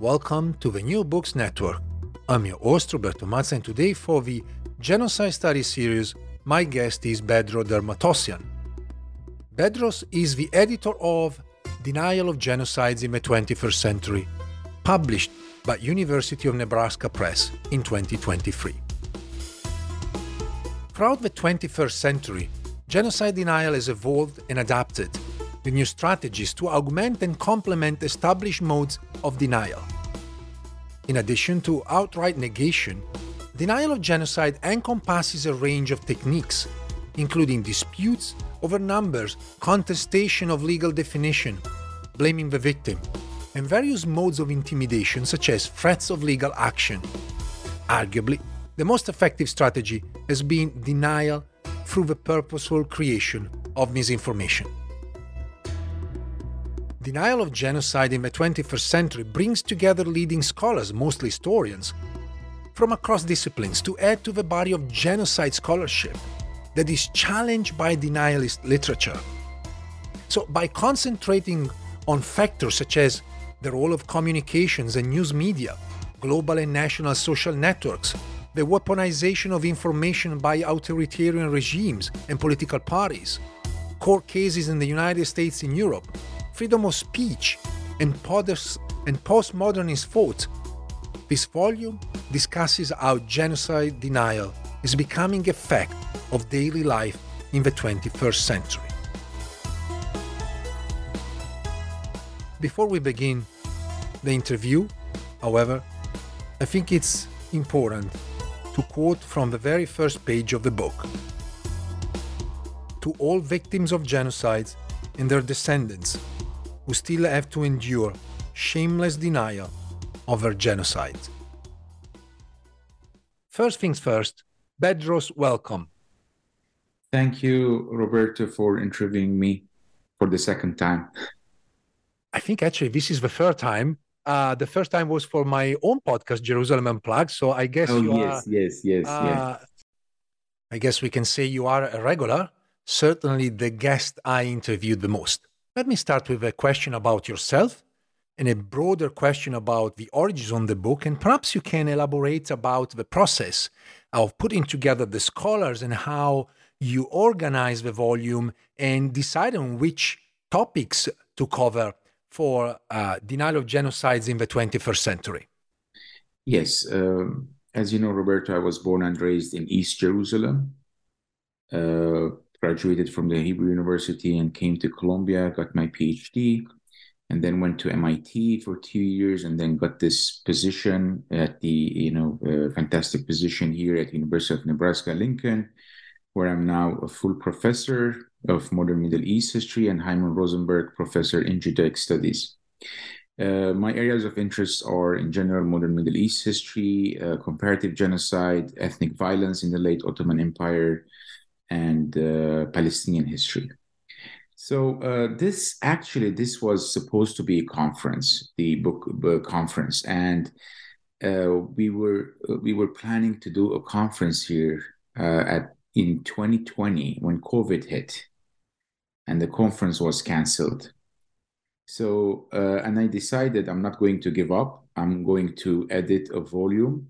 Welcome to the New Books Network. I'm your host, Roberto Mazza, and today for the Genocide Study series, my guest is Bedros Dermatosyan. Bedross is the editor of Denial of Genocides in the 21st Century, published by University of Nebraska Press in 2023. Throughout the 21st century, genocide denial has evolved and adapted with new strategies to augment and complement established modes of denial. In addition to outright negation, denial of genocide encompasses a range of techniques, including disputes over numbers, contestation of legal definition, blaming the victim, and various modes of intimidation such as threats of legal action. Arguably, the most effective strategy has been denial through the purposeful creation of misinformation. Denial of genocide in the 21st century brings together leading scholars, mostly historians, from across disciplines to add to the body of genocide scholarship that is challenged by denialist literature. So, by concentrating on factors such as the role of communications and news media, global and national social networks, the weaponization of information by authoritarian regimes and political parties, court cases in the United States and Europe, freedom of speech, and, postmodernist thought, this volume discusses how genocide denial is becoming a fact of daily life in the 21st century. Before we begin the interview, however, I think it's important to quote from the very first page of the book. To all victims of genocides and their descendants, who still have to endure shameless denial of their genocide. First things first, Bedross, welcome. Thank you, Roberto, for interviewing me for the second time. I think actually this is the third time. Uh, the first time was for my own podcast, Jerusalem Unplugged. So I guess oh, you yes, are. Yes, yes, uh, yes. I guess we can say you are a regular. Certainly the guest I interviewed the most. Let me start with a question about yourself and a broader question about the origins of the book, and perhaps you can elaborate about the process of putting together the scholars and how you organize the volume and decide on which topics to cover for uh, denial of genocides in the 21st century. Yes. Um, as you know, Roberto, I was born and raised in East Jerusalem. Uh, graduated from the Hebrew University and came to Columbia, got my PhD, and then went to MIT for two years, and then got this position at the you know uh, fantastic position here at University of Nebraska Lincoln, where I'm now a full professor of modern Middle East history and Hyman Rosenberg Professor in Judaic Studies. Uh, my areas of interest are in general modern Middle East history, uh, comparative genocide, ethnic violence in the late Ottoman Empire, and uh, Palestinian history. So uh, this actually this was supposed to be a conference, the book, book conference, and uh, we were we were planning to do a conference here uh, at in 2020 when COVID hit, and the conference was canceled. So uh, and I decided I'm not going to give up. I'm going to edit a volume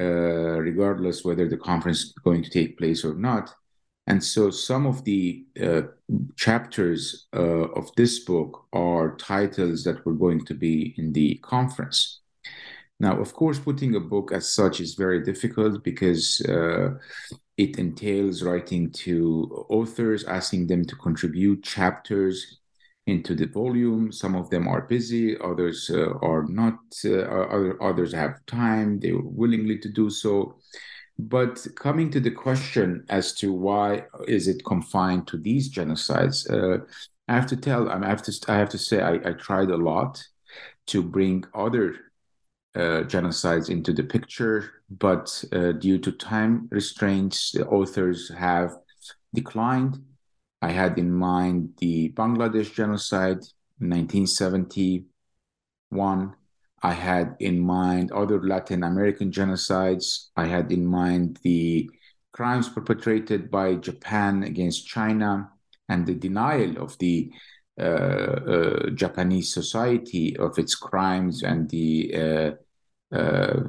uh, regardless whether the conference is going to take place or not. And so some of the uh, chapters uh, of this book are titles that were going to be in the conference. Now, of course, putting a book as such is very difficult because uh, it entails writing to authors, asking them to contribute chapters into the volume. Some of them are busy, others uh, are not, uh, other, others have time, they were willingly to do so. But coming to the question as to why is it confined to these genocides, uh, I have to tell, I have to, I have to say, I, I tried a lot to bring other uh, genocides into the picture, but uh, due to time restraints, the authors have declined. I had in mind the Bangladesh genocide in 1971. I had in mind other Latin American genocides. I had in mind the crimes perpetrated by Japan against China and the denial of the uh, uh, Japanese society of its crimes and the uh, uh,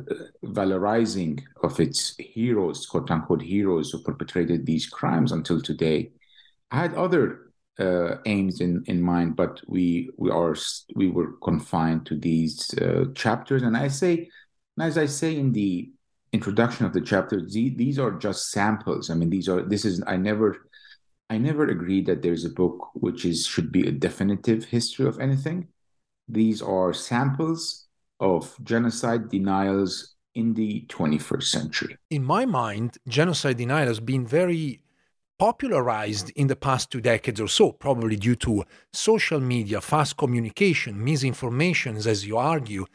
valorizing of its heroes, quote unquote heroes who perpetrated these crimes until today. I had other uh, aims in, in mind, but we we are we were confined to these uh, chapters. And I say, as I say in the introduction of the chapter, these are just samples. I mean, these are this is I never I never agreed that there's a book which is should be a definitive history of anything. These are samples of genocide denials in the 21st century. In my mind, genocide denial has been very popularized in the past two decades or so, probably due to social media, fast communication, misinformation, as you argue.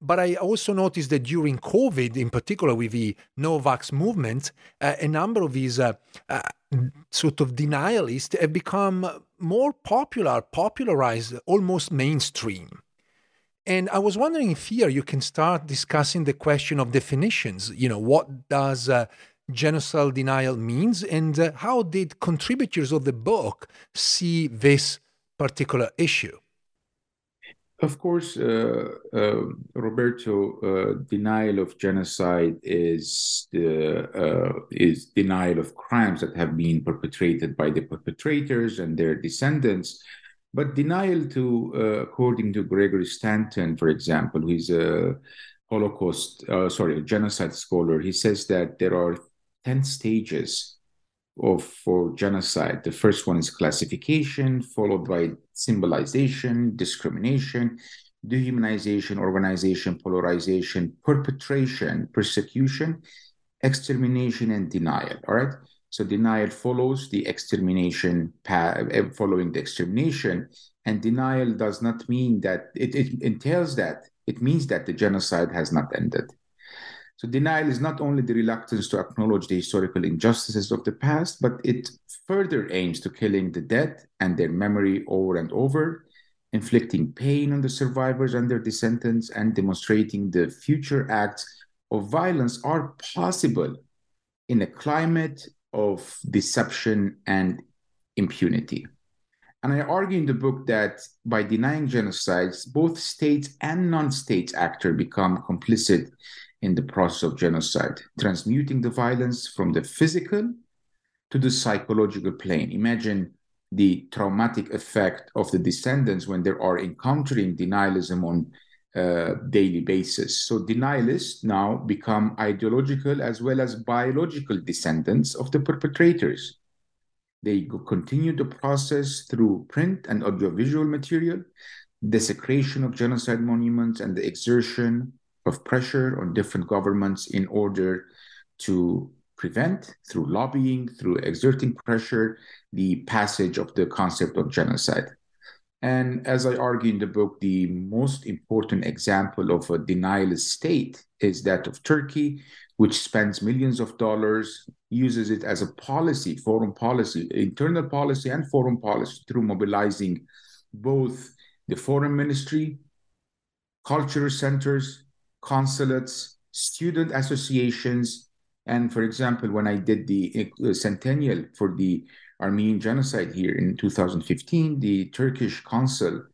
But I also noticed that during COVID, in particular with the no vax movement, uh, a number of these uh, uh, sort of denialists have become more popular, popularized, almost mainstream. And I was wondering if here you can start discussing the question of definitions. You know, what does uh, genocidal denial means, and uh, how did contributors of the book see this particular issue? Of course, uh, uh, Roberto, uh, denial of genocide is uh, is denial of crimes that have been perpetrated by the perpetrators and their descendants. But denial to, uh, according to Gregory Stanton, for example, who is a Holocaust, uh, sorry, a genocide scholar, he says that there are ten stages of for genocide. The first one is classification, followed by symbolization, discrimination, dehumanization, organization, polarization, perpetration, persecution, extermination, and denial. All right. So denial follows the extermination path, eh, following the extermination, and denial does not mean that it, it entails that it means that the genocide has not ended. So denial is not only the reluctance to acknowledge the historical injustices of the past, but it further aims to killing the dead and their memory over and over, inflicting pain on the survivors and their descendants, and demonstrating the future acts of violence are possible in a climate of deception and impunity. And I argue in the book that by denying genocides, both states and non state actors become complicit in the process of genocide, transmuting the violence from the physical to the psychological plane. Imagine the traumatic effect of the descendants when they are encountering denialism on a daily basis. So denialists now become ideological as well as biological descendants of the perpetrators. They continue the process through print and audiovisual material, desecration of genocide monuments, and the exertion of pressure on different governments in order to prevent, through lobbying, through exerting pressure, the passage of the concept of genocide. And as I argue in the book, the most important example of a denialist state is that of Turkey, which spends millions of dollars, uses it as a policy, foreign policy, internal policy, and foreign policy through mobilizing both the foreign ministry, cultural centers, consulates, student associations. And for example, when I did the uh, centennial for the Armenian genocide here in 2015, the Turkish consul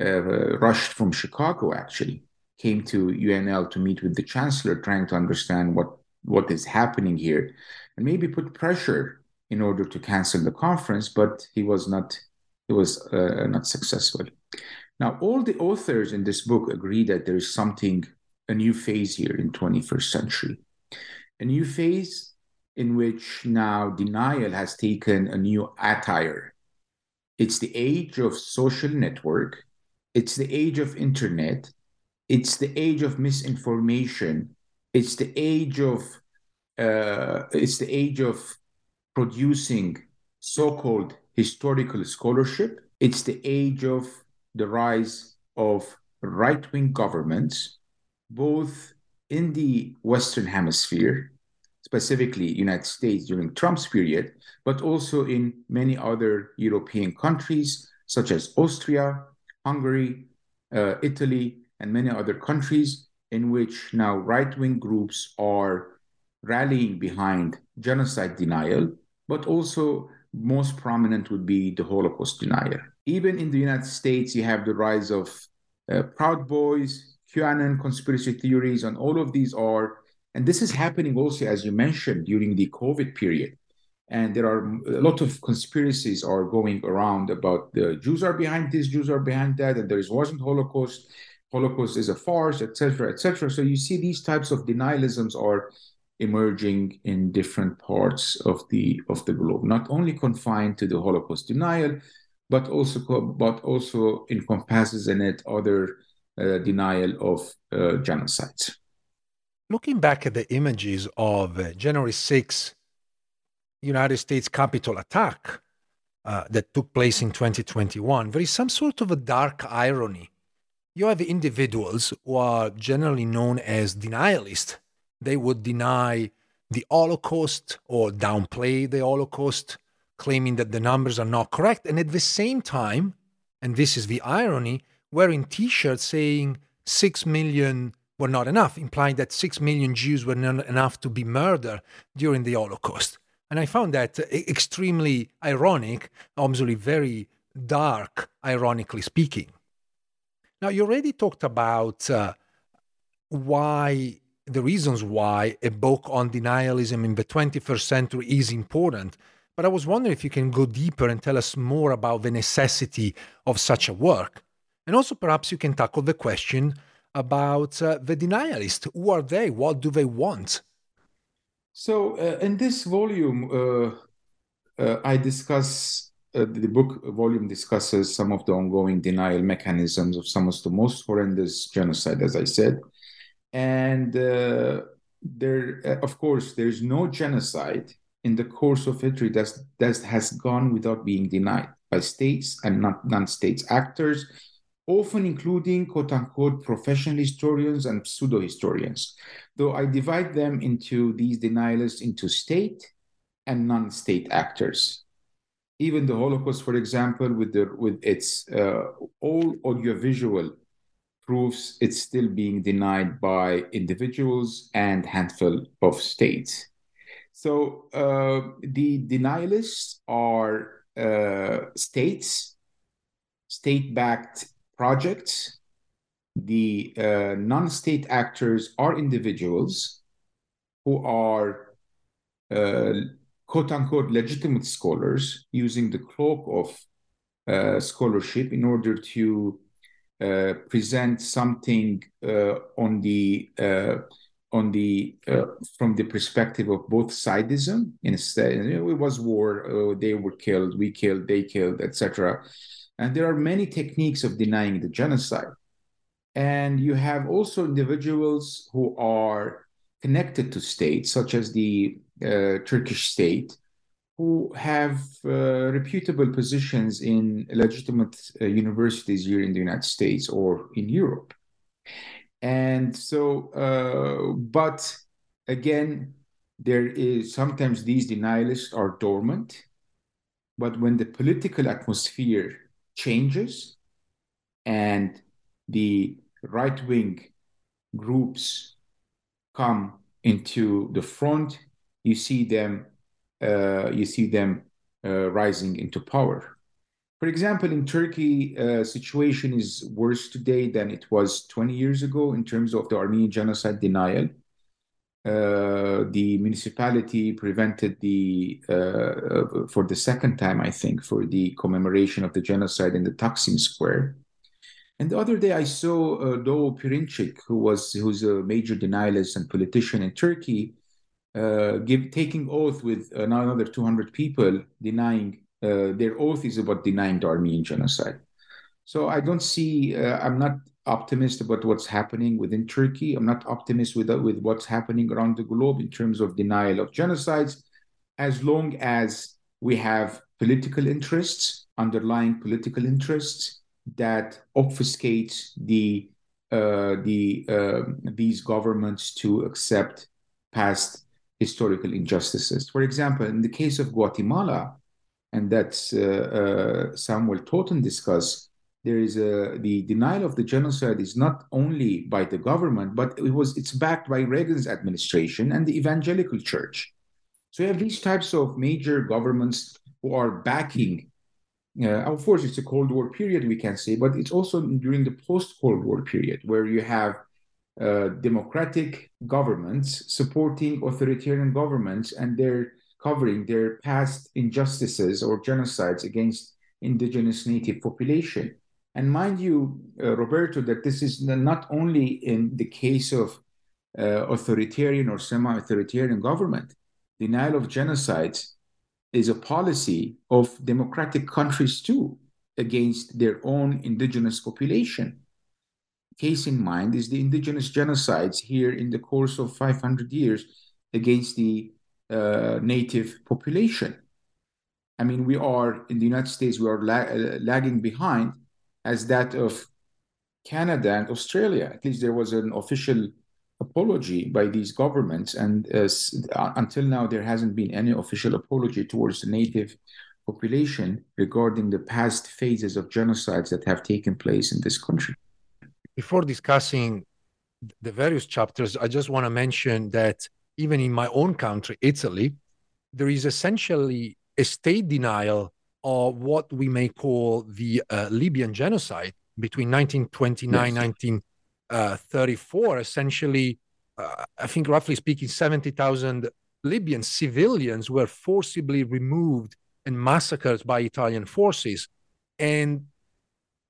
uh, rushed from Chicago actually, came to UNL to meet with the chancellor, trying to understand what, what is happening here and maybe put pressure in order to cancel the conference, but he was not he was uh, not successful. Now, all the authors in this book agree that there is something a new phase here in 21st century. A new phase in which now denial has taken a new attire. It's the age of social network. It's the age of internet. It's the age of misinformation. It's the age of uh, it's the age of producing so-called historical scholarship. It's the age of the rise of right wing governments, both in the Western Hemisphere, specifically United States during Trump's period, but also in many other European countries such as Austria, Hungary, uh, Italy, and many other countries in which now right wing groups are rallying behind genocide denial, but also most prominent would be the Holocaust denial. Even in the United States, you have the rise of uh, Proud Boys, QAnon conspiracy theories, and all of these are, and this is happening also, as you mentioned, during the COVID period. And there are a lot of conspiracies are going around about the Jews are behind this, Jews are behind that, and there wasn't Holocaust. Holocaust is a farce, etc., etc. So you see these types of denialisms are emerging in different parts of the of the globe, not only confined to the Holocaust denial, but also but also encompasses in it other denial of uh, genocides. Looking back at the images of uh, January 6 United States Capitol attack uh, that took place in 2021, there is some sort of a dark irony. You have individuals who are generally known as denialists they would deny the Holocaust or downplay the Holocaust, claiming that the numbers are not correct. And at the same time, and this is the irony, wearing t shirts saying 6 million were not enough, implying that 6 million Jews were not enough to be murdered during the Holocaust. And I found that extremely ironic, obviously very dark, ironically speaking. Now, you already talked about uh, why the reasons why a book on denialism in the 21st century is important. But I was wondering if you can go deeper and tell us more about the necessity of such a work. And also, perhaps you can tackle the question about uh, the denialists. Who are they? What do they want? So, uh, in this volume, uh, uh I discuss uh, the book volume discusses some of the ongoing denial mechanisms of some of the most horrendous genocide, as I said and uh, there, of course, there's no genocide in the course of history that that has gone without being denied by states and not non-states actors, often including quote unquote professional historians and pseudo historians. Though I divide them into these denialists into state and non-state actors. Even the Holocaust, for example, with the with its uh, all audiovisual proofs, it's still being denied by individuals and handful of states. So uh, the denialists are uh, states, state-backed projects. The uh, non-state actors are individuals who are uh, quote-unquote legitimate scholars using the cloak of uh, scholarship in order to uh, present something uh, on the uh, on the uh, from the perspective of both sidism instead it was war uh, they were killed we killed they killed etc and there are many techniques of denying the genocide and you have also individuals who are connected to states such as the turkish state who have uh, reputable positions in legitimate uh, universities here in the United States or in Europe. And so, uh, but again, there is sometimes these denialists are dormant, but when the political atmosphere changes and the right wing groups come into the front, you see them uh, you see them uh, rising into power. For example, in Turkey, uh, situation is worse today than it was 20 years ago in terms of the Armenian genocide denial. Uh, the municipality prevented the uh, for the second time, I think, for the commemoration of the genocide in the Taksim Square. And the other day, I saw uh, Doğu Perinçek, who was who's a major denialist and politician in Turkey, uh, give taking oath with another 200 people denying uh, their oath is about denying the Armenian genocide. So I don't see. Uh, I'm not optimistic about what's happening within Turkey. I'm not optimistic with with what's happening around the globe in terms of denial of genocides, as long as we have political interests, underlying political interests that obfuscate the uh, the uh, these governments to accept past historical injustices. For example, in the case of Guatemala, and that's uh, uh Samuel Totten discussed, there is a the denial of the genocide is not only by the government, but it was it's backed by Reagan's administration and the evangelical church. So you have these types of major governments who are backing. Uh, of course, it's a Cold War period, we can say, but it's also during the post-Cold War period where you have uh, democratic governments supporting authoritarian governments, and they're covering their past injustices or genocides against indigenous native population. And mind you, uh, Roberto, that this is not only in the case of uh, authoritarian or semi-authoritarian government. Denial of genocides is a policy of democratic countries too against their own indigenous population. Case in mind is the indigenous genocides here in the course of 500 years against the uh, native population. I mean, we are in the United States, we are la- uh, lagging behind as that of Canada and Australia. At least there was an official apology by these governments, and uh, uh, until now there hasn't been any official apology towards the native population regarding the past phases of genocides that have taken place in this country. Before discussing the various chapters, I just want to mention that even in my own country, Italy, there is essentially a state denial of what we may call the uh, Libyan genocide between 1929 yes. 1934. Essentially, uh, I think roughly speaking, 70,000 Libyan civilians were forcibly removed and massacred by Italian forces. And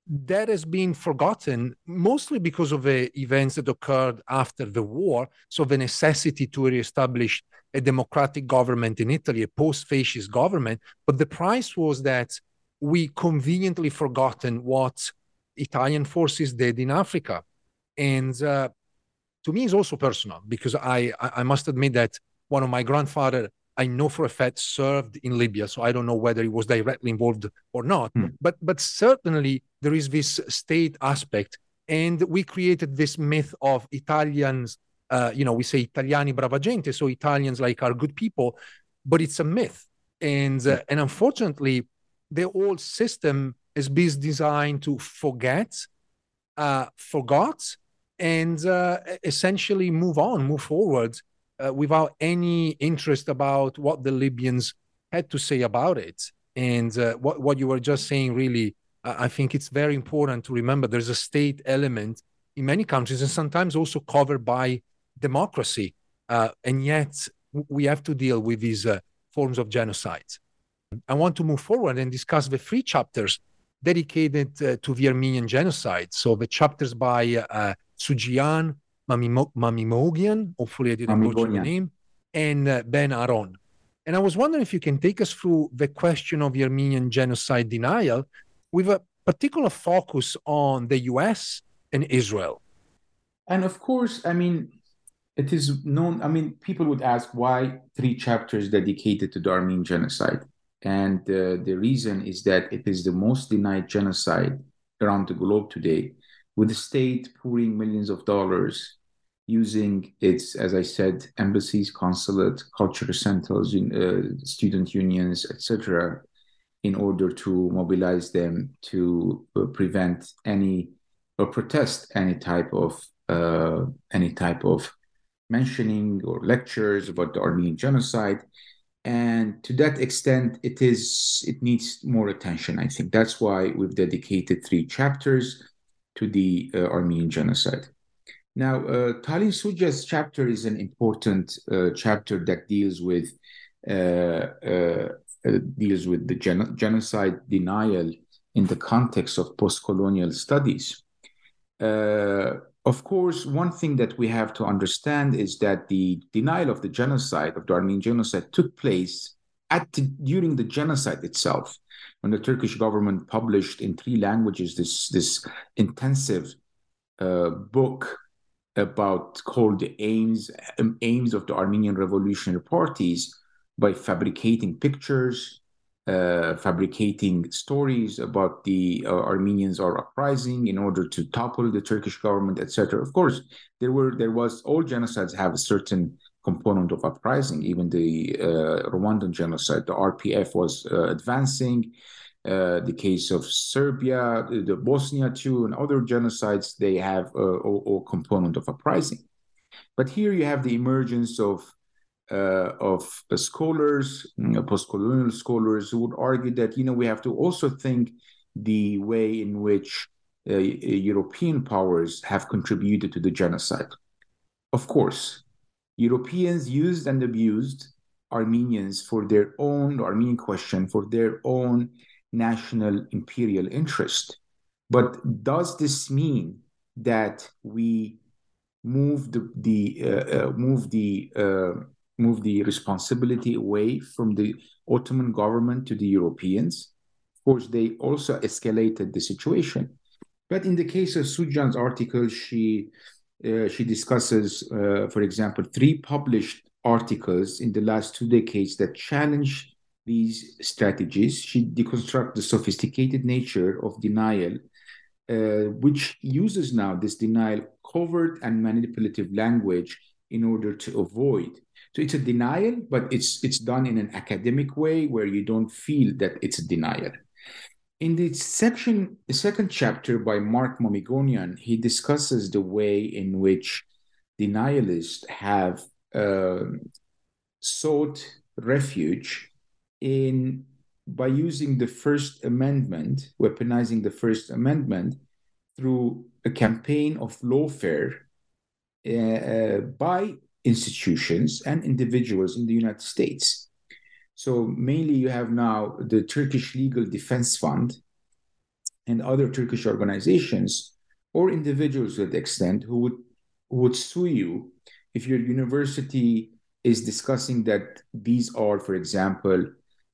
that has been forgotten mostly because of the events that occurred after the war. So, the necessity to reestablish a democratic government in Italy, a post fascist government. But the price was that we conveniently forgotten what Italian forces did in Africa. And uh, to me, it's also personal because I, I must admit that one of my grandfather I know for a fact served in Libya, so I don't know whether he was directly involved or not. Hmm. But but certainly there is this state aspect, and we created this myth of Italians uh, you know, we say Italiani brava gente, so Italians like are good people, but it's a myth. And uh, and unfortunately, the whole system is been designed to forget, uh, forgot, and uh, essentially move on, move forward uh, without any interest about what the Libyans had to say about it. And uh, what what you were just saying really, I think it's very important to remember. There's a state element in many countries, and sometimes also covered by democracy, uh, and yet we have to deal with these uh, forms of genocide. I want to move forward and discuss the three chapters dedicated uh, to the Armenian genocide. So the chapters by uh, Suciyan Mamimo- Mamimogian, hopefully I didn't butcher the name, and uh, Ben Aron. And I was wondering if you can take us through the question of the Armenian genocide denial with a particular focus on the US and Israel. And of course, I mean, it is known. I mean, people would ask why three chapters dedicated to the Armenian genocide, and uh, the reason is that it is the most denied genocide around the globe today, with the state pouring millions of dollars using its, as I said, embassies, consulate, cultural centers, uh, student unions, etc., in order to mobilize them to uh, prevent any or protest any type of uh, any type of mentioning or lectures about the Armenian genocide. And to that extent, it is it needs more attention. I think that's why we've dedicated three chapters to the uh, Armenian genocide. Now, uh, Talin Suja's chapter is an important uh, chapter that deals with uh, uh, uh, deals with the gen- genocide denial in the context of post-colonial studies. Of course, one thing that we have to understand is that the denial of the genocide, of the Armenian genocide, took place at the, during the genocide itself, when the Turkish government published in three languages this this intensive uh, book about called the aims um, aims of the Armenian revolutionary parties by fabricating pictures, uh, fabricating stories about the uh, Armenians are uprising in order to topple the Turkish government, etc. Of course, there were there was all genocides have a certain component of uprising. Even the uh, Rwandan genocide, the RPF was uh, advancing. Uh, the case of Serbia, the Bosnia too, and other genocides, they have a, a, a component of uprising. But here you have the emergence of uh, of scholars, you know, post-colonial scholars, who would argue that you know we have to also think the way in which uh, European powers have contributed to the genocide. Of course, Europeans used and abused Armenians for their own Armenian question for their own national imperial interest. But does this mean that we move the, the uh, uh, move the uh, move the responsibility away from the Ottoman government to the Europeans? Of course, they also escalated the situation. But in the case of Suciyan's article, she uh, she discusses, uh, for example, three published articles in the last two decades that challenge these strategies. She deconstructs the sophisticated nature of denial, uh, which uses now this denial covert and manipulative language in order to avoid. So it's a denial, but it's it's done in an academic way where you don't feel that it's a denial. In the section, the second chapter by Marc Mamigonian, he discusses the way in which denialists have uh, sought refuge in by using the First Amendment, weaponizing the First Amendment through a campaign of lawfare uh, uh, by institutions and individuals in the United States. So mainly you have now the Turkish Legal Defense Fund and other Turkish organizations or individuals to the extent who would who would sue you if your university is discussing that these are, for example,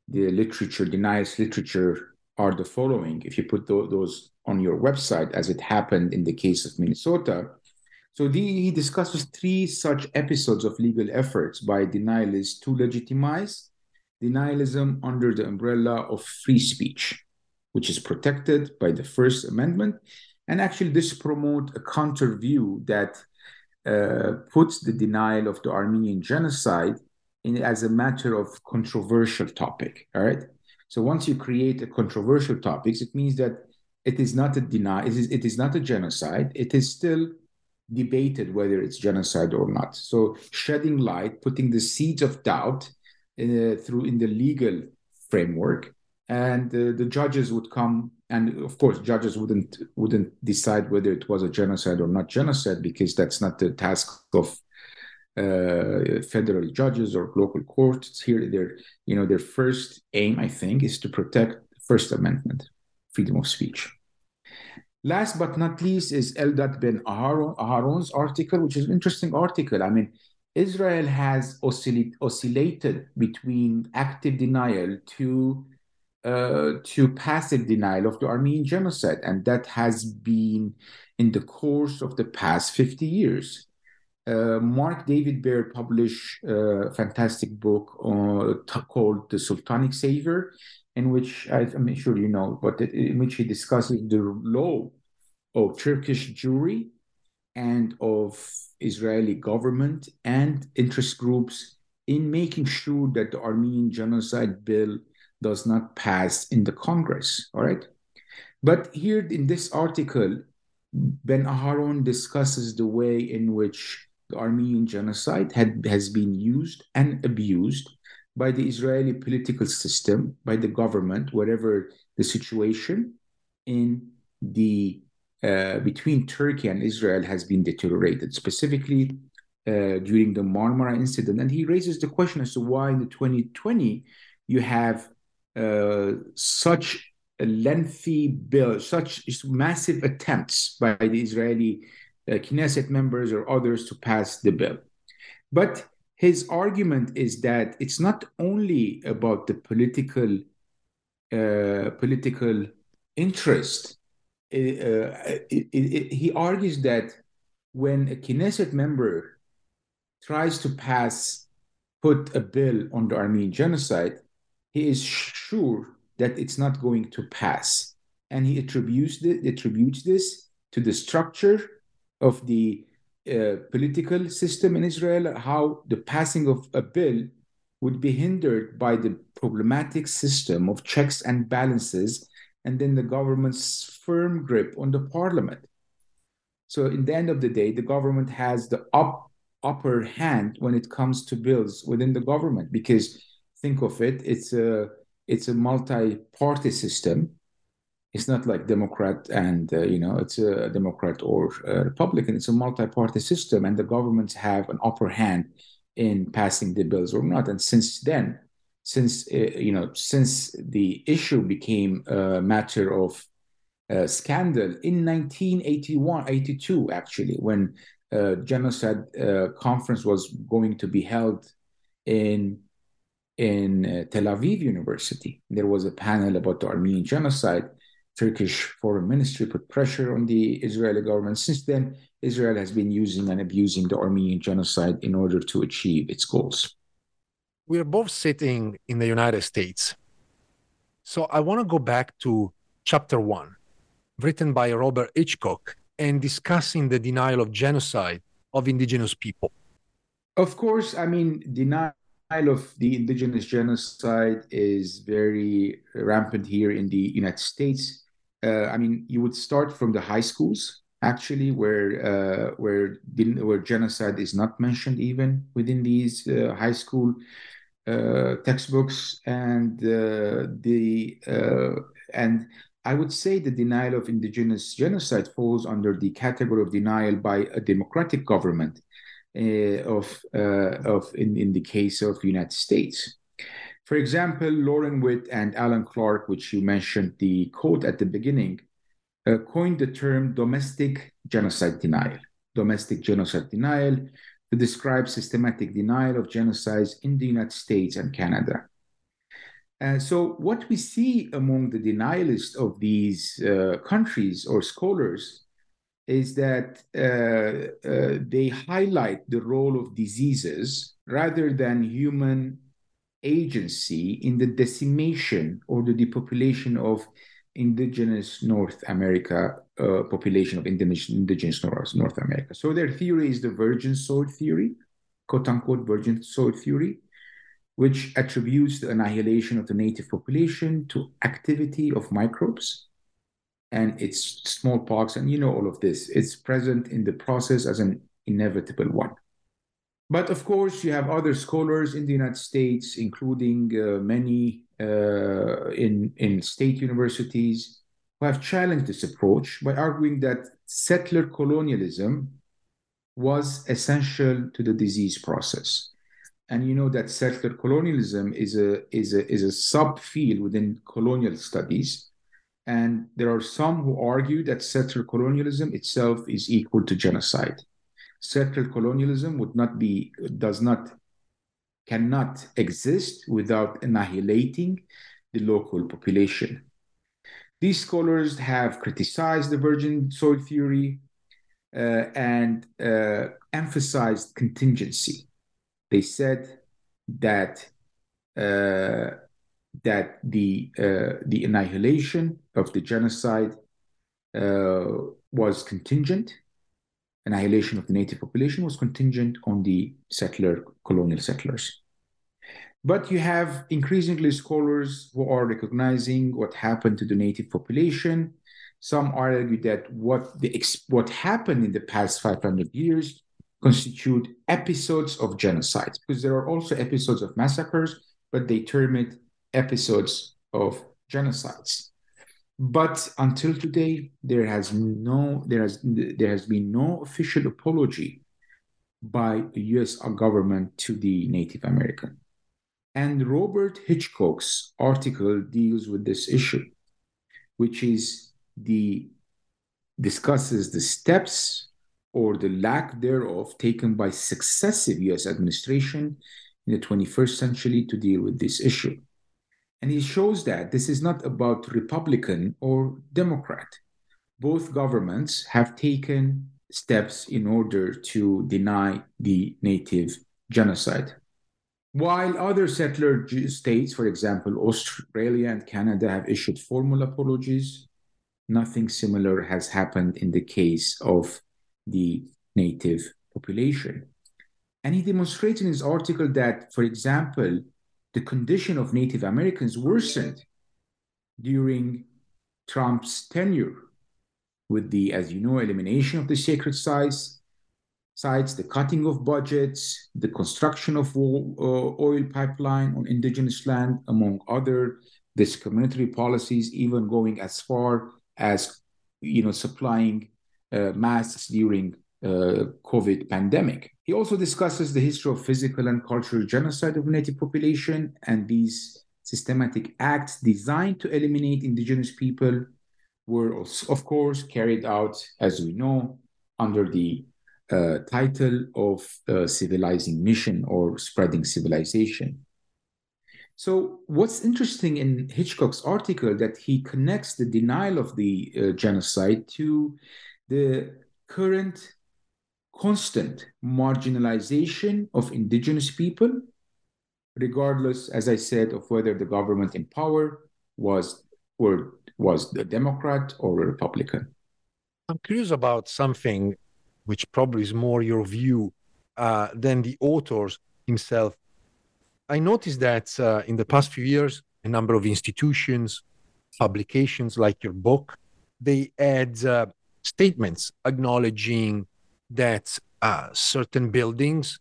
the literature, denies literature are the following. If you put those on your website, as it happened in the case of Minnesota. So the, he discusses three such episodes of legal efforts by denialists to legitimize denialism under the umbrella of free speech, which is protected by the First Amendment. And actually, this promote a counter view that uh, puts the denial of the Armenian genocide in, as a matter of controversial topic. All right. So once you create a controversial topics, it means that it is not a deny. It is, it is not a genocide. It is still debated whether it's genocide or not. So shedding light, putting the seeds of doubt uh, through in the legal framework, and uh, the judges would come, and of course, judges wouldn't wouldn't decide whether it was a genocide or not genocide because that's not the task of uh, federal judges or local courts. Here, their you know their first aim, I think, is to protect First Amendment, freedom of speech. Last but not least is Eldad Ben Aharon, Aharon's article, which is an interesting article. I mean, Israel has oscillate, oscillated between active denial to uh, to passive denial of the Armenian genocide, and that has been in the course of the past 50 years. Uh, Mark David Baer published a fantastic book uh, called The Sultanic Savior, in which I, am sure you know, but in which he discusses the role of Turkish Jewry and of Israeli government and interest groups in making sure that the Armenian genocide bill does not pass in the Congress. All right. But here in this article, Ben Aharon discusses the way in which the Armenian genocide had, has been used and abused by the Israeli political system, by the government, whatever the situation in the uh, between Turkey and Israel has been deteriorated, specifically uh, during the Marmara incident. And he raises the question as to why in the 2020 you have uh, such a lengthy bill, such massive attempts by the Israeli uh, Knesset members or others to pass the bill. But his argument is that it's not only about the political uh, political interest it, it, he argues that when a Knesset member tries to pass, put a bill on the Armenian genocide, he is sure that it's not going to pass. And he attributes, the, attributes this to the structure of the uh, political system in Israel, how the passing of a bill would be hindered by the problematic system of checks and balances, and then the government's firm grip on the parliament. So, in the end of the day, the government has the up, upper hand when it comes to bills within the government, because think of it, it's a it's a multi-party system. It's not like Democrat and uh, you know it's a Democrat or a Republican. It's a multi-party system, and the governments have an upper hand in passing the bills or not. And since then, since uh, you know, since the issue became a matter of uh, scandal in 1981, 82, actually, when uh, genocide uh, conference was going to be held in in uh, Tel Aviv University. There was a panel about the Armenian genocide. Turkish foreign ministry put pressure on the Israeli government. Since then, Israel has been using and abusing the Armenian genocide in order to achieve its goals. We are both sitting in the United States. So I want to go back to chapter one, written by Robert Hitchcock, and discussing the denial of genocide of indigenous people. Of course, I mean, denial of the indigenous genocide is very rampant here in the United States. Uh, I mean, you would start from the high schools actually where uh, where where genocide is not mentioned even within these uh, high school textbooks and uh, the uh, and I would say the denial of indigenous genocide falls under the category of denial by a democratic government uh, of uh, of in, in the case of United States. For example, Lauren Witt and Alan Clark, which you mentioned the quote at the beginning, uh, coined the term domestic genocide denial. Domestic genocide denial to describe systematic denial of genocides in the United States and Canada. Uh, so, what we see among the denialists of these uh, countries or scholars is that uh, uh they highlight the role of diseases rather than human agency in the decimation or the depopulation of indigenous North America uh, population of indigenous, indigenous North, North America. So their theory is the virgin soil theory, quote unquote virgin soil theory, which attributes the annihilation of the native population to activity of microbes and it's smallpox and you know all of this it's present in the process as an inevitable one but of course you have other scholars in the united states including uh, many uh, in, in state universities who have challenged this approach by arguing that settler colonialism was essential to the disease process. And you know that settler colonialism is a, is a, is a subfield within colonial studies. And there are some who argue that settler colonialism itself is equal to genocide. Settler colonialism would not be, does not cannot exist without annihilating the local population. These scholars have criticized the virgin soil theory uh, and uh, emphasized contingency. They said that uh, that the uh, the annihilation of the genocide uh, was contingent. Annihilation of the native population was contingent on the settler colonial settlers. But you have increasingly scholars who are recognizing what happened to the native population. Some argue that what the what happened in the past 500 years constitute episodes of genocides, because there are also episodes of massacres, but they term it episodes of genocides. But until today, there has no there has there has been no official apology by the U.S. government to the Native American. And Robert Hitchcock's article deals with this issue, which is the discusses the steps or the lack thereof taken by successive US administration in the 21st century to deal with this issue. And he shows that this is not about Republican or Democrat. Both governments have taken steps in order to deny the native genocide. While other settler states, for example, Australia and Canada, have issued formal apologies, nothing similar has happened in the case of the native population. And he demonstrates in his article that, for example, the condition of Native Americans worsened during Trump's tenure with the, as you know, elimination of the sacred sites, sites, the cutting of budgets, the construction of uh, oil pipeline on indigenous land, among other discriminatory policies, even going as far as you know supplying uh, masks during uh, COVID pandemic. He also discusses the history of physical and cultural genocide of native population and these systematic acts designed to eliminate indigenous people were, of course, carried out, as we know, under the uh, title of uh, civilizing mission or spreading civilization. So, what's interesting in Hitchcock's article that he connects the denial of the uh, genocide to the current constant marginalization of indigenous people, regardless, as I said, of whether the government in power was or was the Democrat or a Republican. I'm curious about something which probably is more your view uh, than the author's himself. I noticed that uh, in the past few years, a number of institutions, publications like your book, they add uh, statements acknowledging that uh, certain buildings,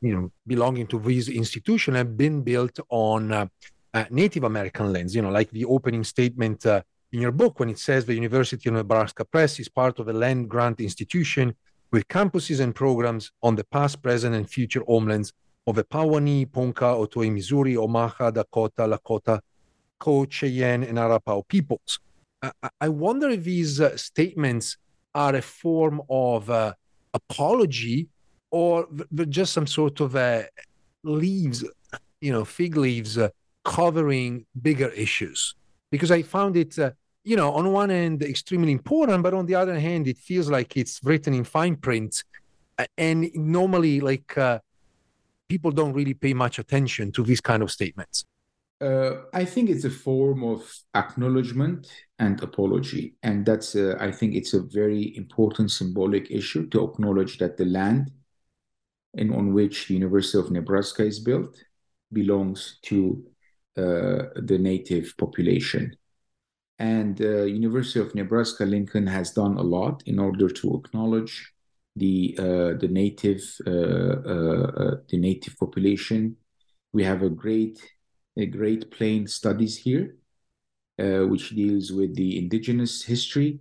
you know, belonging to these institutions have been built on uh, uh, Native American lands. You know, like the opening statement in your book when it says the University of Nebraska Press is part of a land grant institution with campuses and programs on the past, present, and future homelands of the Pawnee, Ponca, Otoe, Missouri, Omaha, Dakota, Lakota, Coast, Cheyenne, and Arapaho peoples. I, I wonder if these uh, statements are a form of uh, apology or just some sort of uh, leaves, you know, fig leaves uh, covering bigger issues. Because I found it, uh, you know, on one end extremely important, but on the other hand, it feels like it's written in fine print. And normally, like, uh, people don't really pay much attention to these kind of statements. Uh, I think it's a form of acknowledgement and apology. And that's, uh, I think it's a very important symbolic issue to acknowledge that the land in, on which the University of Nebraska is built belongs to uh, the native population. And uh, University of Nebraska Lincoln has done a lot in order to acknowledge the uh, the native uh, the native population. We have a great a Great Plain Studies here, uh, which deals with the indigenous history.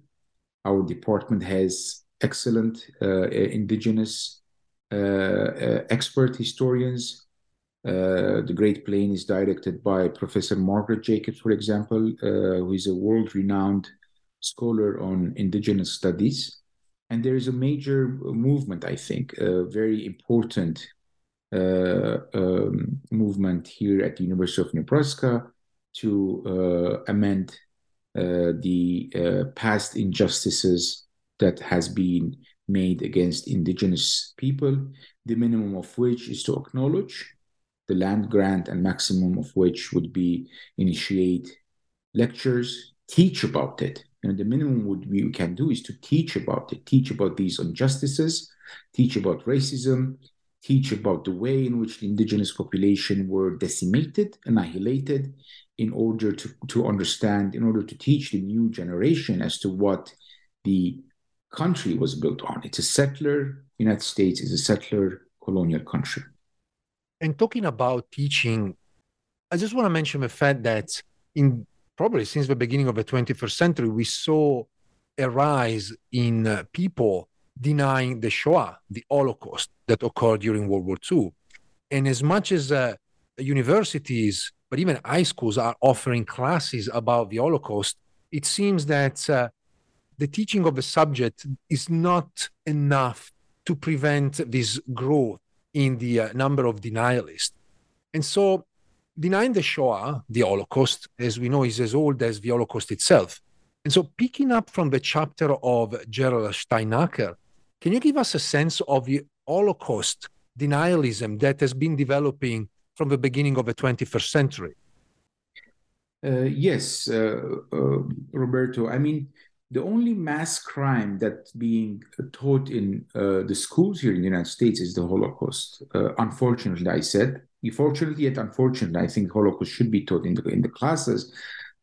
Our department has excellent uh, indigenous uh, uh expert historians. Uh, the Great Plain is directed by Professor Margaret Jacobs, for example, uh, who is a world-renowned scholar on indigenous studies. And there is a major movement, I think, a very important uh, um, movement here at the University of Nebraska to uh, amend uh, the past injustices that has been made against indigenous people, the minimum of which is to acknowledge the land grant and maximum of which would be initiate lectures, teach about it. And the minimum would we can do is to teach about it, teach about these injustices, teach about racism, teach about the way in which the indigenous population were decimated, annihilated, in order to, to understand, in order to teach the new generation as to what the country was built on. It's a settler, United States is a settler colonial country. And talking about teaching, I just want to mention the fact that in probably since the beginning of the 21st century, we saw a rise in uh, people denying the Shoah, the Holocaust that occurred during World War II. And as much as uh, universities, but even high schools are offering classes about the Holocaust, it seems that uh, the teaching of the subject is not enough to prevent this growth in the uh, number of denialists. And so, denying the Shoah, the Holocaust, as we know, is as old as the Holocaust itself. And so, picking up from the chapter of Gerald Steinacher, can you give us a sense of the Holocaust denialism that has been developing from the beginning of the 21st century. Uh, yes, uh, uh, Roberto. I mean, the only mass crime that's being taught in uh, the schools here in the United States is the Holocaust. Uh, unfortunately, I said. Fortunately, yet unfortunately, I think Holocaust should be taught in the in the classes.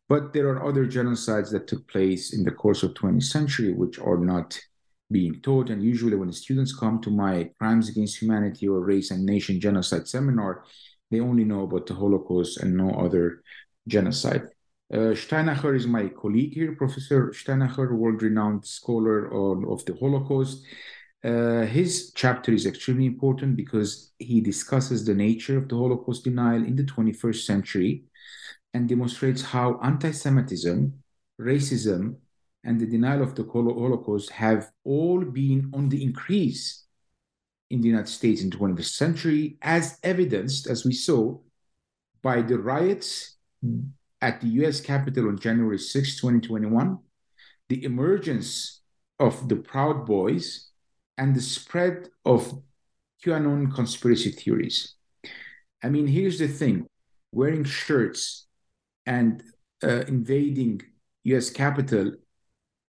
But there are other genocides that took place in the course of 20th century which are not being taught. And usually, when students come to my crimes against humanity or race and nation genocide seminar, they only know about the Holocaust and no other genocide. Uh, Steinacher is my colleague here, Professor Steinacher, world-renowned scholar on, of the Holocaust. Uh, his chapter is extremely important because he discusses the nature of the Holocaust denial in the 21st century and demonstrates how anti-Semitism, racism, and the denial of the Holocaust have all been on the increase in the United States in the 20th century, as evidenced, as we saw, by the riots at the US Capitol on January 6, 2021, the emergence of the Proud Boys, and the spread of QAnon conspiracy theories. I mean, here's the thing wearing shirts and uh, invading US Capitol,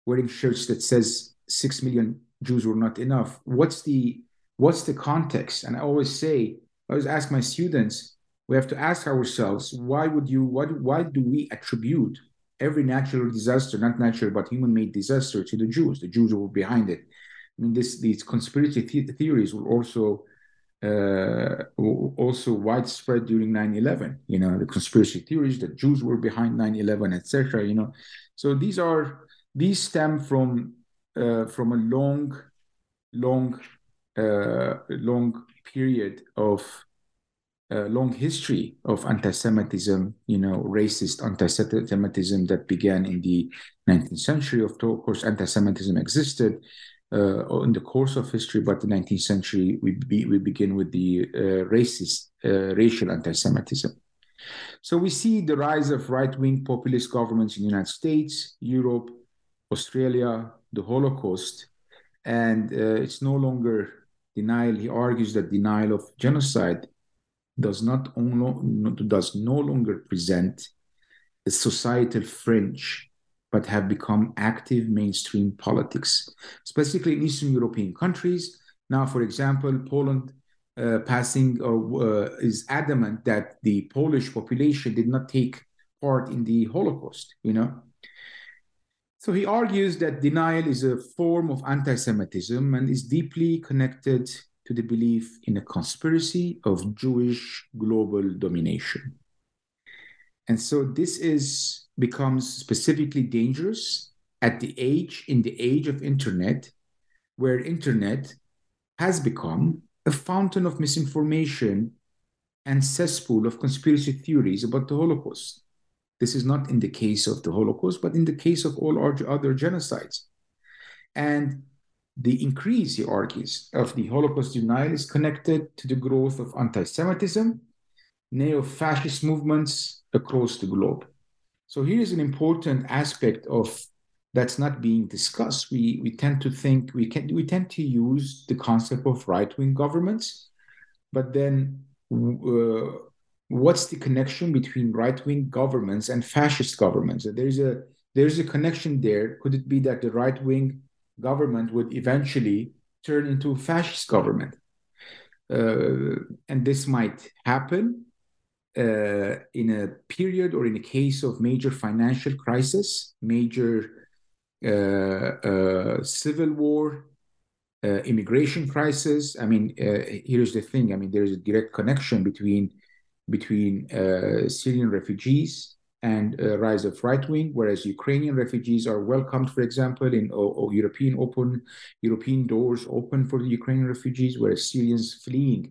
wearing shirts that says 6 million Jews were not enough. What's the what's the context? And I always say, I always ask my students, we have to ask ourselves why would you what why do we attribute every natural disaster not natural but human-made disaster to the jews? The jews were behind it. I mean this these conspiracy th- theories were also uh, also widespread during 9-11 you know the conspiracy theories that jews were behind 9-11 etc you know. So these are these stem from uh, from a long long uh, long period of long history of anti-Semitism, you know, racist anti-Semitism that began in the 19th century. Of course, anti-Semitism existed uh, in the course of history, but the 19th century we be, we begin with the uh, racist uh, racial anti-Semitism. So we see the rise of right-wing populist governments in the United States, Europe, Australia, the Holocaust, and uh, it's no longer denial. He argues that denial of genocide does not only does no longer present a societal fringe, but have become active mainstream politics, specifically in Eastern European countries. Now, for example, Poland uh, passing uh, is adamant that the Polish population did not take part in the Holocaust. You know, so he argues that denial is a form of anti-Semitism and is deeply connected to the belief in a conspiracy of Jewish global domination. And so this is becomes specifically dangerous at the age in the age of internet where internet has become a fountain of misinformation and cesspool of conspiracy theories about the Holocaust. This is not in the case of the Holocaust, but in the case of all other genocides. And the increase, he argues, of the Holocaust denial is connected to the growth of anti Semitism, neo fascist movements across the globe. So here is an important aspect of that's not being discussed. We, we tend to think, we, can, we tend to use the concept of right wing governments, but then uh, what's the connection between right wing governments and fascist governments? There's a there's a connection there. Could it be that the right wing government would eventually turn into a fascist government. Uh, and this might happen uh, in a period or in a case of major financial crisis, major uh, uh civil war, uh, immigration crisis. I mean, uh, here's the thing. I mean, there is a direct connection between between Syrian refugees and uh, rise of right wing, whereas Ukrainian refugees are welcomed, for example, in or European open European doors open for the Ukrainian refugees, whereas Syrians fleeing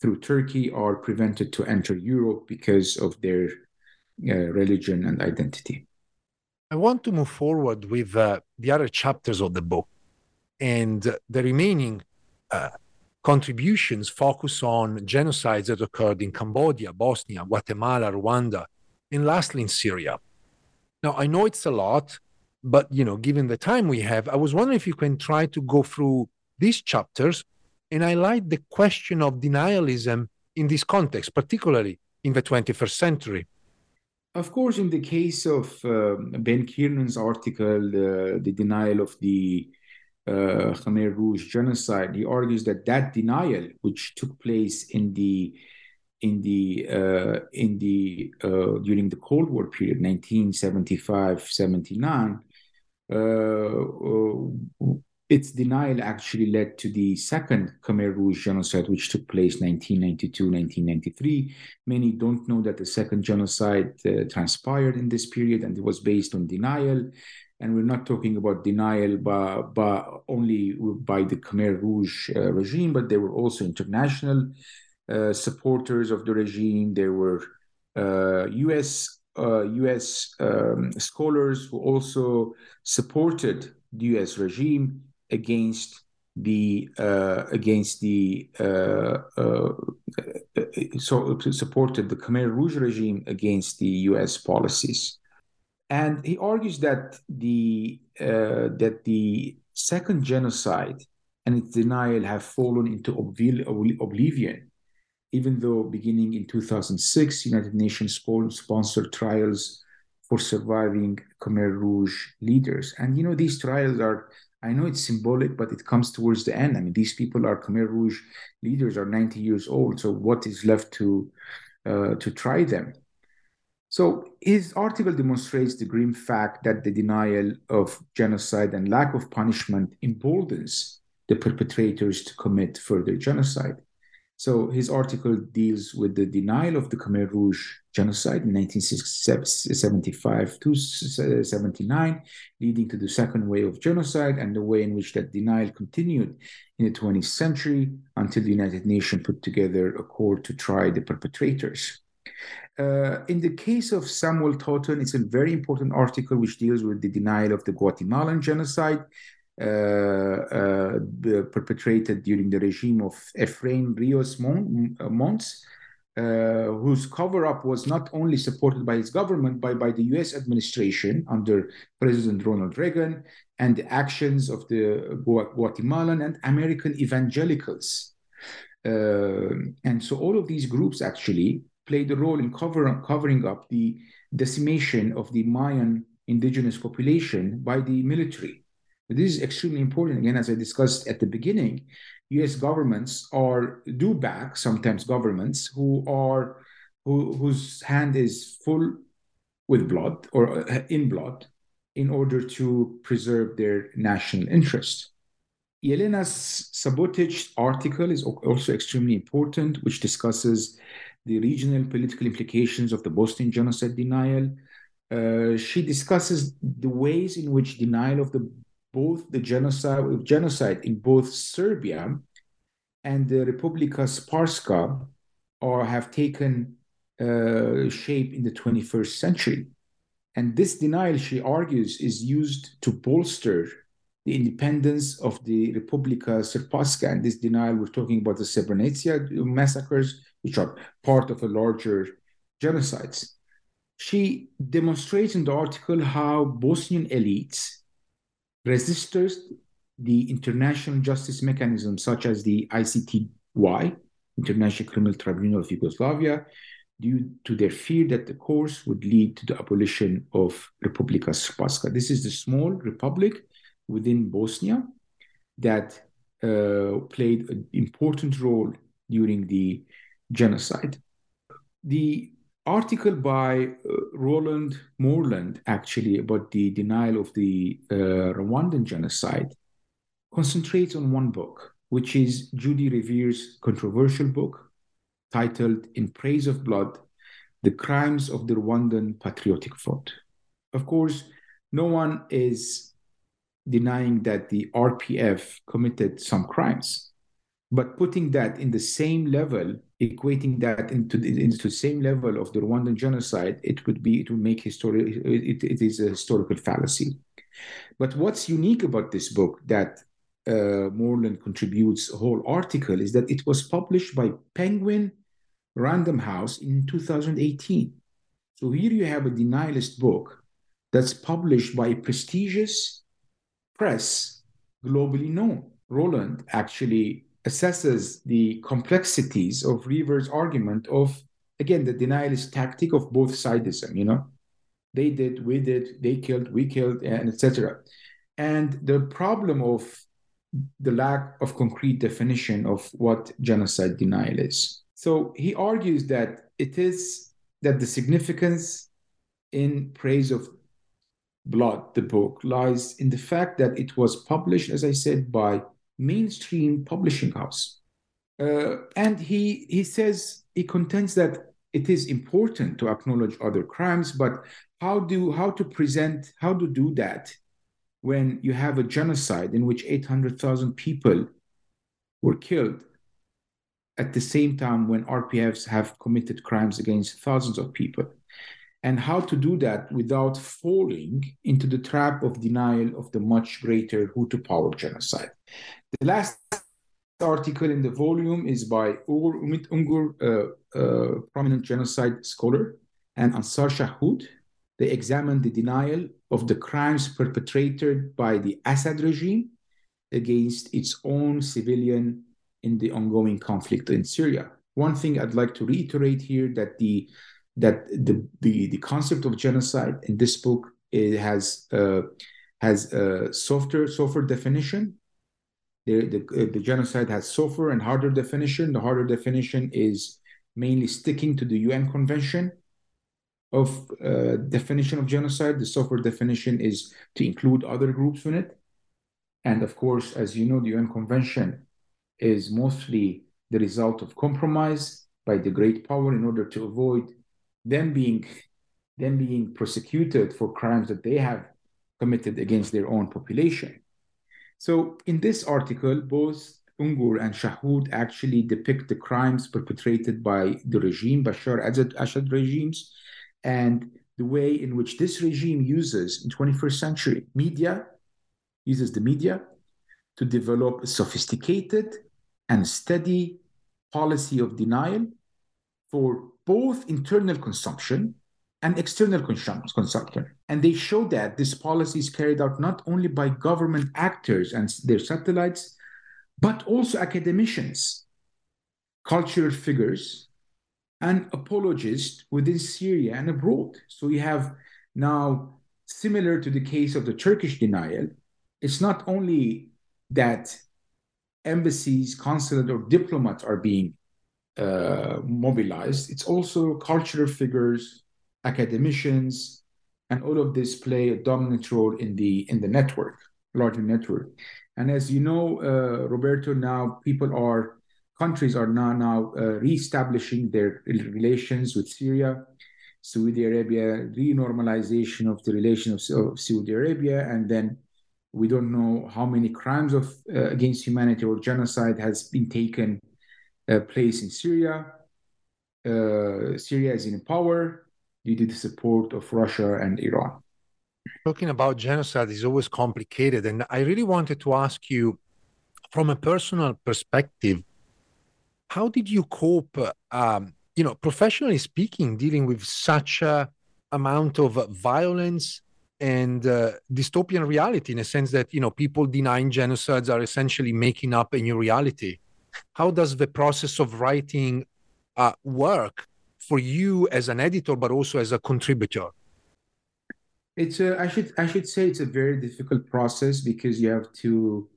through Turkey are prevented to enter Europe because of their uh, religion and identity. I want to move forward with uh, the other chapters of the book, and the remaining uh, contributions focus on genocides that occurred in Cambodia, Bosnia, Guatemala, Rwanda, and lastly in Syria. Now I know it's a lot, but you know, given the time we have, I was wondering if you can try to go through these chapters and highlight the question of denialism in this context, particularly in the 21st century? Of course, in the case of uh, Ben Kiernan's article, uh, The Denial of the uh, Khmer Rouge genocide, he argues that that denial, which took place in the in the uh, in the uh, during the Cold War period, 1975-79, uh, its denial actually led to the second Khmer Rouge genocide, which took place 1992-1993. Many don't know that the second genocide uh, transpired in this period, and it was based on denial. And we're not talking about denial by, by only by the Khmer Rouge uh, regime, but there were also international uh, supporters of the regime. There were U.S. U.S. Uh, um, scholars who also supported the U.S. regime against the uh, against the uh, uh, so supported the Khmer Rouge regime against the U.S. policies, and he argues that the uh, that the second genocide and its denial have fallen into oblivion, even though beginning in 2006, United Nations sponsored trials for surviving Khmer Rouge leaders, and you know these trials are I know it's symbolic, but it comes towards the end. I mean, these people are Khmer Rouge leaders, are 90 years old. So what is left to uh, to try them? So his article demonstrates the grim fact that the denial of genocide and lack of punishment emboldens the perpetrators to commit further genocide. So his article deals with the denial of the Khmer Rouge genocide in 1975 to 79, leading to the second wave of genocide and the way in which that denial continued in the 20th century until the United Nations put together a court to try the perpetrators. Uh, in the case of Samuel Totten, it's a very important article which deals with the denial of the Guatemalan genocide perpetrated during the regime of Efrain Rios uh, Monts, uh, whose cover up was not only supported by his government, but by the US administration under President Ronald Reagan and the actions of the Guatemalan and American evangelicals. Uh, and so all of these groups actually played a role in cover, covering up the decimation of the Mayan indigenous population by the military. This is extremely important. Again, as I discussed at the beginning, U.S. governments are do back sometimes governments who are who, whose hand is full with blood or uh, in blood in order to preserve their national interest. Jelena Subotić's article is also extremely important, which discusses the regional political implications of the Bosnian genocide denial. Uh, she discusses the ways in which denial of the both the genocide genocide in both Serbia and the Republika Srpska are have taken uh, shape in the 21st century. And this denial, she argues, is used to bolster the independence of the Republika Srpska. And this denial, we're talking about the Srebrenica massacres, which are part of a larger genocides. She demonstrates in the article how Bosnian elites resistors the international justice mechanisms such as the ICTY, International Criminal Tribunal of Yugoslavia, due to their fear that the course would lead to the abolition of Republika Srpska. This is the small republic within Bosnia that uh, played an important role during the genocide. The article by uh, Roland Moerland, actually, about the denial of the uh, Rwandan genocide, concentrates on one book, which is Judi Rever's controversial book titled In Praise of Blood The Crimes of the Rwandan Patriotic Front. Of course, no one is denying that the RPF committed some crimes, but putting that in the same level equating that into the, into the same level of the Rwandan genocide, it would be it would make history it, it is a historical fallacy. But what's unique about this book that uh, Moerland contributes a whole article is that it was published by Penguin Random House in 2018. So here you have a denialist book that's published by a prestigious press globally known. Roland actually assesses the complexities of Rever's argument of, again, the denialist tactic of both sidism, you know? They did, we did, they killed, we killed, and etc. And the problem of the lack of concrete definition of what genocide denial is. So he argues that it is that the significance in praise of blood, the book, lies in the fact that it was published, as I said, by mainstream publishing house. Uh, and he he says he contends that it is important to acknowledge other crimes, but how do how to present how to do that when you have a genocide in which 800,000 people were killed at the same time when RPFs have committed crimes against thousands of people and how to do that without falling into the trap of denial of the much greater Hutu power genocide. The last article in the volume is by Uğur Ümit Üngör, uh, uh, prominent genocide scholar, and Annsar Shahhoud. They examine the denial of the crimes perpetrated by the Assad regime against its own civilian in the ongoing conflict in Syria. One thing I'd like to reiterate here that the that the the, the concept of genocide in this book it has uh, has a softer softer definition. The, the, the genocide has softer and harder definition. The harder definition is mainly sticking to the UN Convention of uh, definition of genocide. The softer definition is to include other groups in it. And of course, as you know, the UN Convention is mostly the result of compromise by the great power in order to avoid them being them being prosecuted for crimes that they have committed against their own population. So in this article, both Üngör and Shahhoud actually depict the crimes perpetrated by the regime, Bashar Assad regimes, and the way in which this regime uses in 21st century media, uses the media to develop a sophisticated and steady policy of denial for both internal consumption and external consumption. And they show that this policy is carried out not only by government actors and their satellites, but also academicians, cultural figures, and apologists within Syria and abroad. So you have now, similar to the case of the Turkish denial, it's not only that embassies, consulate, or diplomats are being uh, mobilized. It's also cultural figures, academicians, and all of this play a dominant role in the in the network, larger network. And as you know, uh, Roberto, now people are countries are now now uh, reestablishing their relations with Syria, Saudi Arabia, renormalization of the relation of, of Saudi Arabia, and then we don't know how many crimes of uh, against humanity or genocide has been taken place in Syria. Uh, Syria is in power due to the support of Russia and Iran. Talking about genocide is always complicated. And I really wanted to ask you, from a personal perspective, how did you cope, um, you know, professionally speaking, dealing with such a amount of violence and uh, dystopian reality in a sense that you know people denying genocides are essentially making up a new reality how does the process of writing uh, work for you as an editor, but also as a contributor? It's a, I should I should say it's a very difficult process because you have to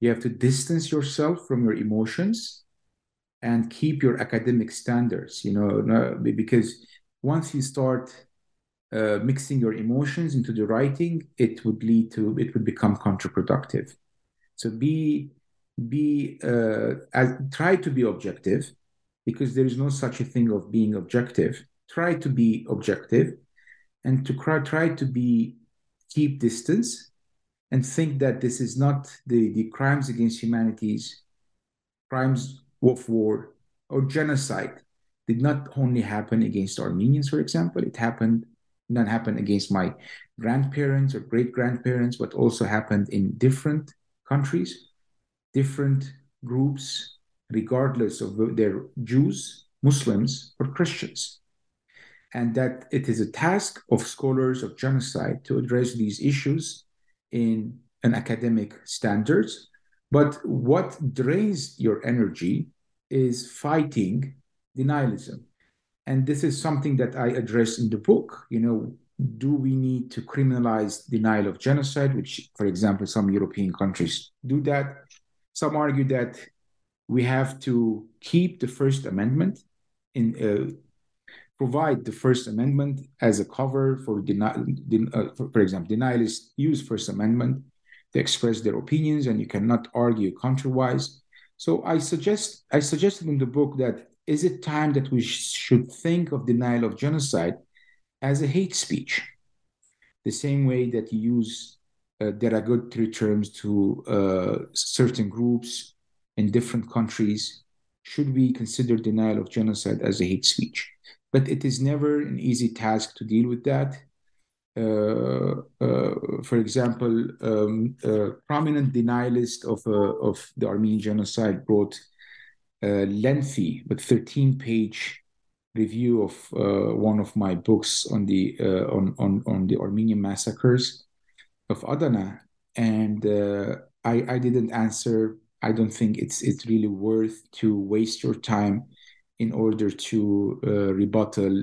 you have to distance yourself from your emotions and keep your academic standards. You know, because once you start uh, mixing your emotions into the writing, it would lead to it would become counterproductive. So be be uh, as, try to be objective because there is no such a thing of being objective. Try to be objective and to try, try to be keep distance and think that this is not the, the crimes against humanities crimes of war or genocide did not only happen against armenians for example. It happened not happen against my grandparents or great grandparents but also happened in different countries different groups, regardless of their Jews, Muslims, or Christians. And that it is a task of scholars of genocide to address these issues in an academic standards, But what drains your energy is fighting denialism. And this is something that I address in the book. You know, do we need to criminalize denial of genocide, which, for example, some European countries do that? Some argue that we have to keep the First Amendment in uh, provide the First Amendment as a cover for denial. Uh, for, for example, denialists use First Amendment to express their opinions, and you cannot argue contrariwise. So I suggest I suggested in the book that is it time that we sh- should think of denial of genocide as a hate speech, the same way that you use uh, derogatory terms to uh, certain groups in different countries. Should we consider denial of genocide as a hate speech? But it is never an easy task to deal with that. Uh, uh, for example, um, a prominent denialist of, uh, of the Armenian genocide wrote a lengthy but 13 page review of uh, one of my books on the uh, on, on on the Armenian massacres of Adana, and uh, I I didn't answer. I don't think it's it's really worth to waste your time in order to rebuttal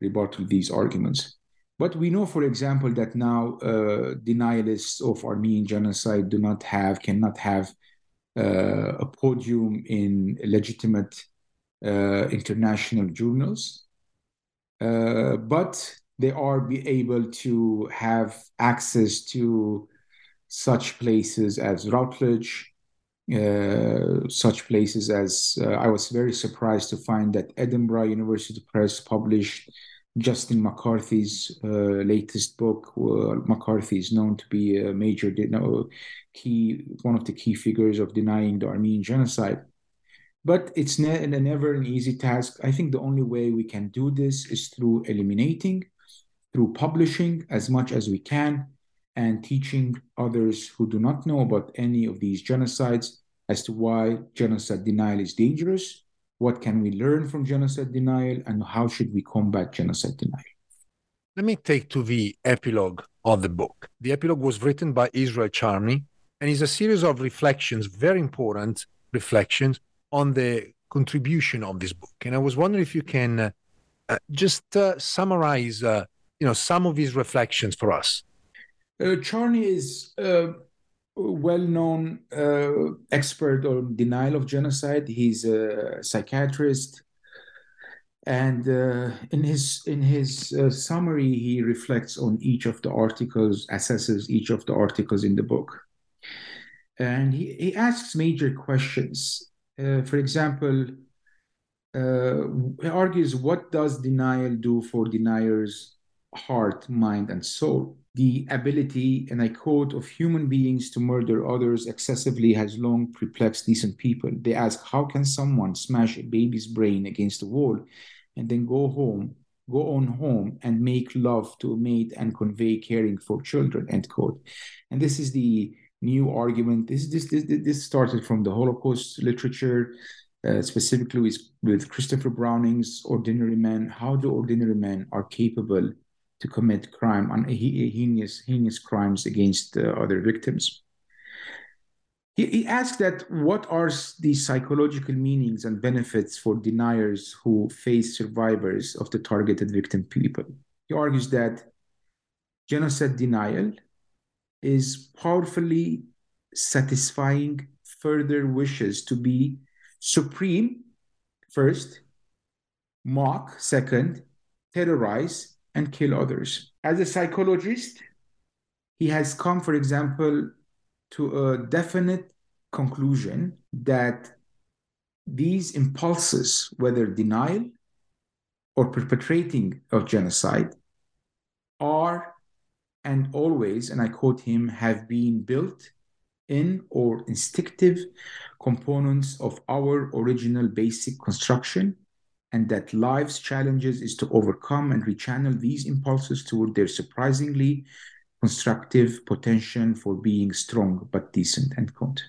rebuttal these arguments. But we know, for example, that now uh, denialists of Armenian genocide do not have, cannot have uh, a podium in legitimate uh, international journals. Uh, but they are be able to have access to such places as Routledge, uh, such places as uh, I was very surprised to find that Edinburgh University Press published Justin McCarthy's uh, latest book. McCarthy is known to be a major de- key, one of the key figures of denying the Armenian genocide. But it's ne- never an easy task. I think the only way we can do this is through eliminating, through publishing as much as we can, and teaching others who do not know about any of these genocides as to why genocide denial is dangerous what can we learn from genocide denial? And how should we combat genocide denial? Let me take to the epilogue of the book. The epilogue was written by Israel Charny and is a series of reflections, very important reflections on the contribution of this book. And I was wondering if you can uh, uh, just uh, summarize, uh, you know, some of his reflections for us. Uh, Charny is uh, well-known uh, expert on denial of genocide. He's a psychiatrist, and uh, in his in his uh, summary, he reflects on each of the articles, assesses each of the articles in the book, and he, he asks major questions. Uh, for example, uh, he argues, what does denial do for deniers' heart, mind, and soul? the ability, and I quote, of human beings to murder others excessively has long perplexed decent people. They ask, how can someone smash a baby's brain against a wall and then go home, go on home and make love to a mate and convey caring for children, end quote. And this is the new argument. This, this, this, this started from the Holocaust literature, uh, specifically with, with Christopher Browning's Ordinary Men. How do ordinary men are capable to commit crime and heinous, heinous crimes against uh, other victims. He, he asked that what are the psychological meanings and benefits for deniers who face survivors of the targeted victim people. He argues that genocide denial is powerfully satisfying further wishes to be supreme first, mock second, terrorize and kill others. As a psychologist, he has come, for example, to a definite conclusion that these impulses, whether denial or perpetrating of genocide, are and always, and I quote him, have been built in or instinctive components of our original basic construction and that life's challenges is to overcome and rechannel these impulses toward their surprisingly constructive potential for being strong but decent, end quote.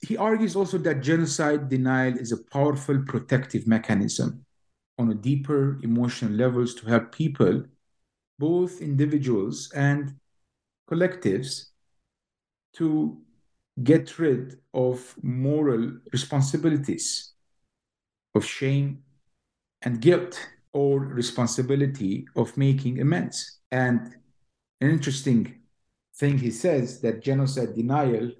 He argues also that genocide denial is a powerful protective mechanism on a deeper emotional levels to help people, both individuals and collectives, to get rid of moral responsibilities, of shame and guilt, or responsibility of making amends. And an interesting thing he says that genocide denial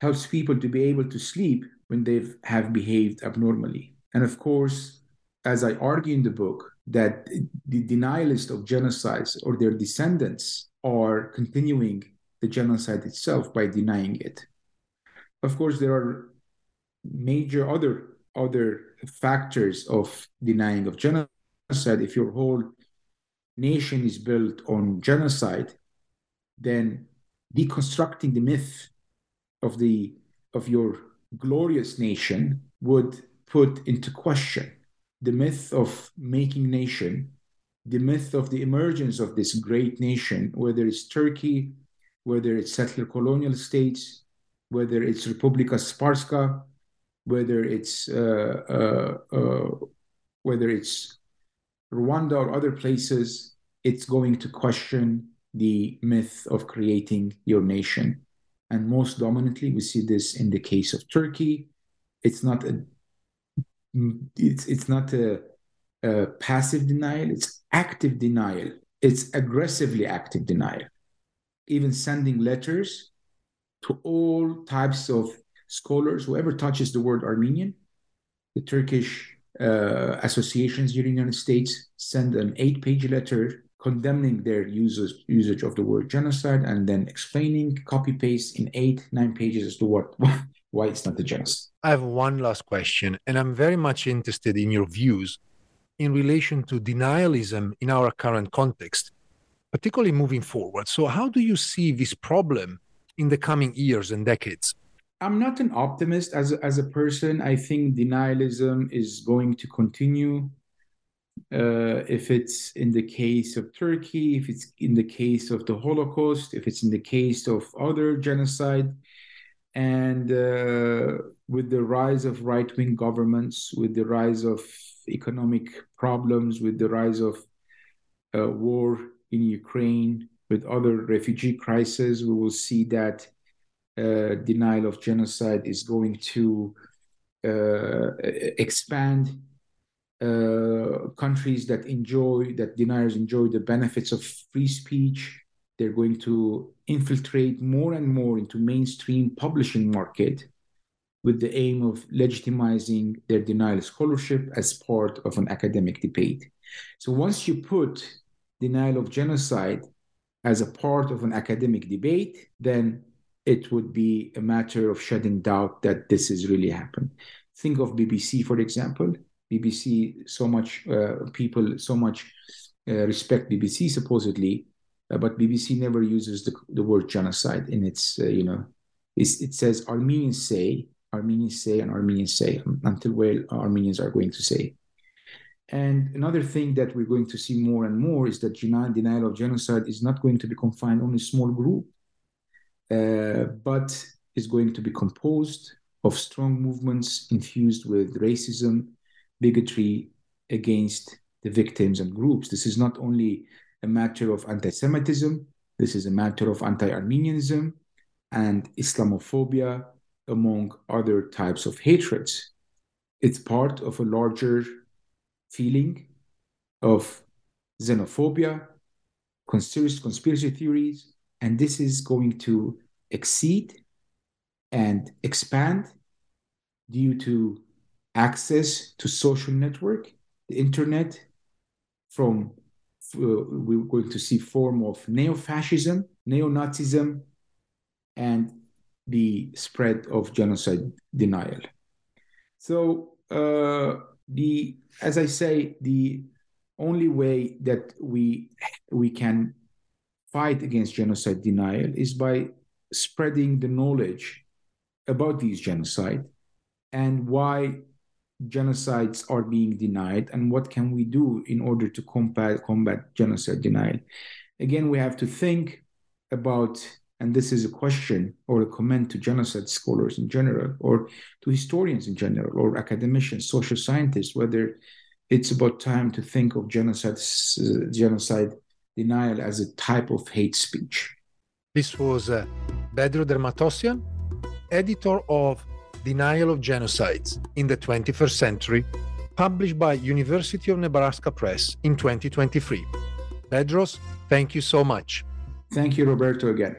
helps people to be able to sleep when they have behaved abnormally. And of course, as I argue in the book, that the denialists of genocides or their descendants are continuing the genocide itself by denying it. Of course, there are major other other factors of denying of genocide. If your whole nation is built on genocide, then deconstructing the myth of the of your glorious nation would put into question the myth of making nation, the myth of the emergence of this great nation, whether it's Turkey, whether it's settler colonial states, whether it's Republika Srpska, whether it's uh, uh, uh, whether it's Rwanda or other places, it's going to question the myth of creating your nation. And most dominantly, we see this in the case of Turkey. It's not a it's it's not a, a passive denial; it's active denial. It's aggressively active denial. Even sending letters to all types of scholars, whoever touches the word Armenian, the Turkish uh, associations here in the United States send an eight-page letter condemning their users, usage of the word genocide and then explaining copy paste in eight nine pages as to what why it's not a genocide. I have one last question, and I'm very much interested in your views in relation to denialism in our current context, particularly moving forward. So, how do you see this problem in the coming years and decades? I'm not an optimist as as a person. I think denialism is going to continue. Uh, if it's in the case of Turkey, if it's in the case of the Holocaust, if it's in the case of other genocide, and uh, with the rise of right wing governments, with the rise of economic problems, with the rise of uh, war in Ukraine, with other refugee crises, we will see that uh, denial of genocide is going to uh, expand. Uh, countries that enjoy, that deniers enjoy the benefits of free speech, they're going to infiltrate more and more into mainstream publishing market with the aim of legitimizing their denial scholarship as part of an academic debate. So once you put denial of genocide as a part of an academic debate, then it would be a matter of shedding doubt that this has really happened. Think of BBC, for example. BBC, so much uh, people, so much uh, respect BBC supposedly, uh, but BBC never uses the, the word genocide in its, uh, you know, it says Armenians say, Armenians say, and Armenians say until where Armenians are going to say. And another thing that we're going to see more and more is that denial of genocide is not going to be confined only small group, Uh, but is going to be composed of strong movements infused with racism, bigotry against the victims and groups. This is not only a matter of anti Semitism, this is a matter of anti Armenianism and Islamophobia, among other types of hatreds. It's part of a larger feeling of xenophobia, conspiracy theories, and this is going to exceed and expand due to access to social network, the internet, from uh, we're going to see form of neo-fascism, neo-Nazism, and the spread of genocide denial. So uh, the as I say, the only way that we we can fight against genocide denial is by spreading the knowledge about these genocide and why genocides are being denied and what can we do in order to combat combat genocide denial. Again we have to think about and this is a question or a comment to genocide scholars in general or to historians in general or academicians social scientists whether it's about time to think of genocide uh, genocide denial as a type of hate speech this was uh, Bedross Der Matossian editor of Denial of Genocides in the 21st Century, published by University of Nebraska Press in 2023. Bedross, thank you so much. Thank you, Roberto, again.